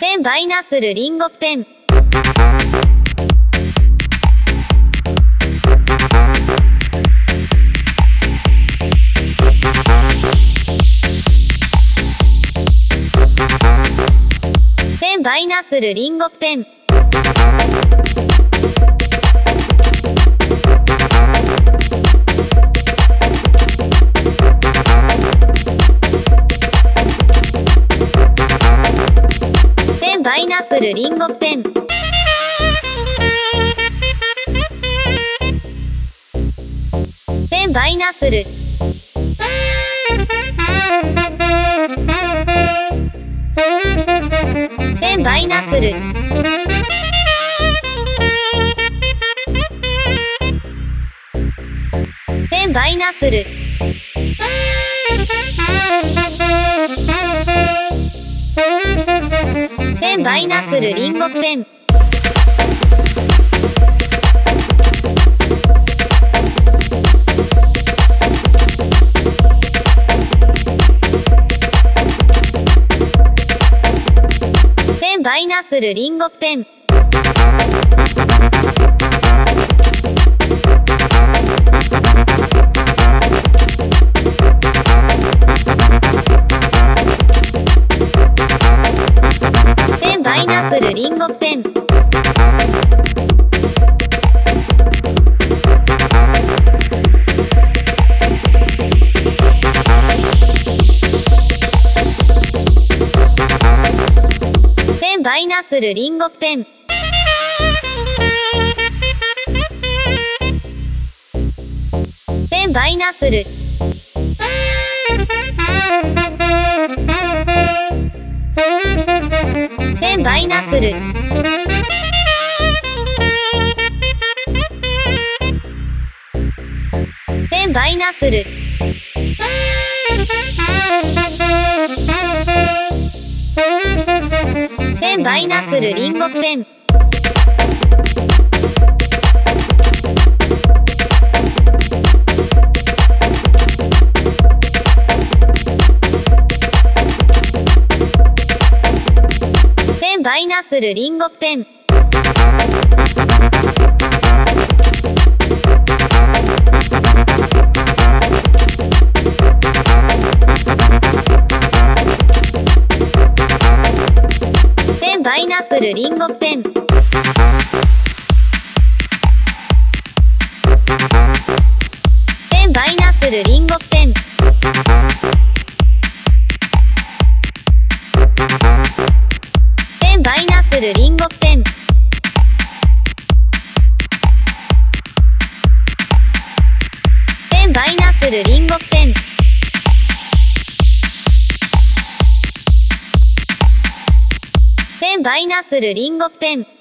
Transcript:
ペンパイナップルリンゴペンペンパイナップルリンゴペンナップルリンゴペン。ペンパイナップル。ペンパイナップル。ペンパイナップル。ペンパイナップルリンゴペン。ペンパイナップルリンゴペン。ップルリンゴペン。ペンパイナップルリンゴペン。ペンパイナップル。ペンパイナップル。ペンパイナップル。ペンパイナップルリンゴペン。パイナップルリンゴペン。ペンパイナップルリンゴペン。ペンパイナップルリンゴペン。ペンパイナップルリンゴペン。ペンパイナップルリンゴペン。ペンパイナップルリンゴペン。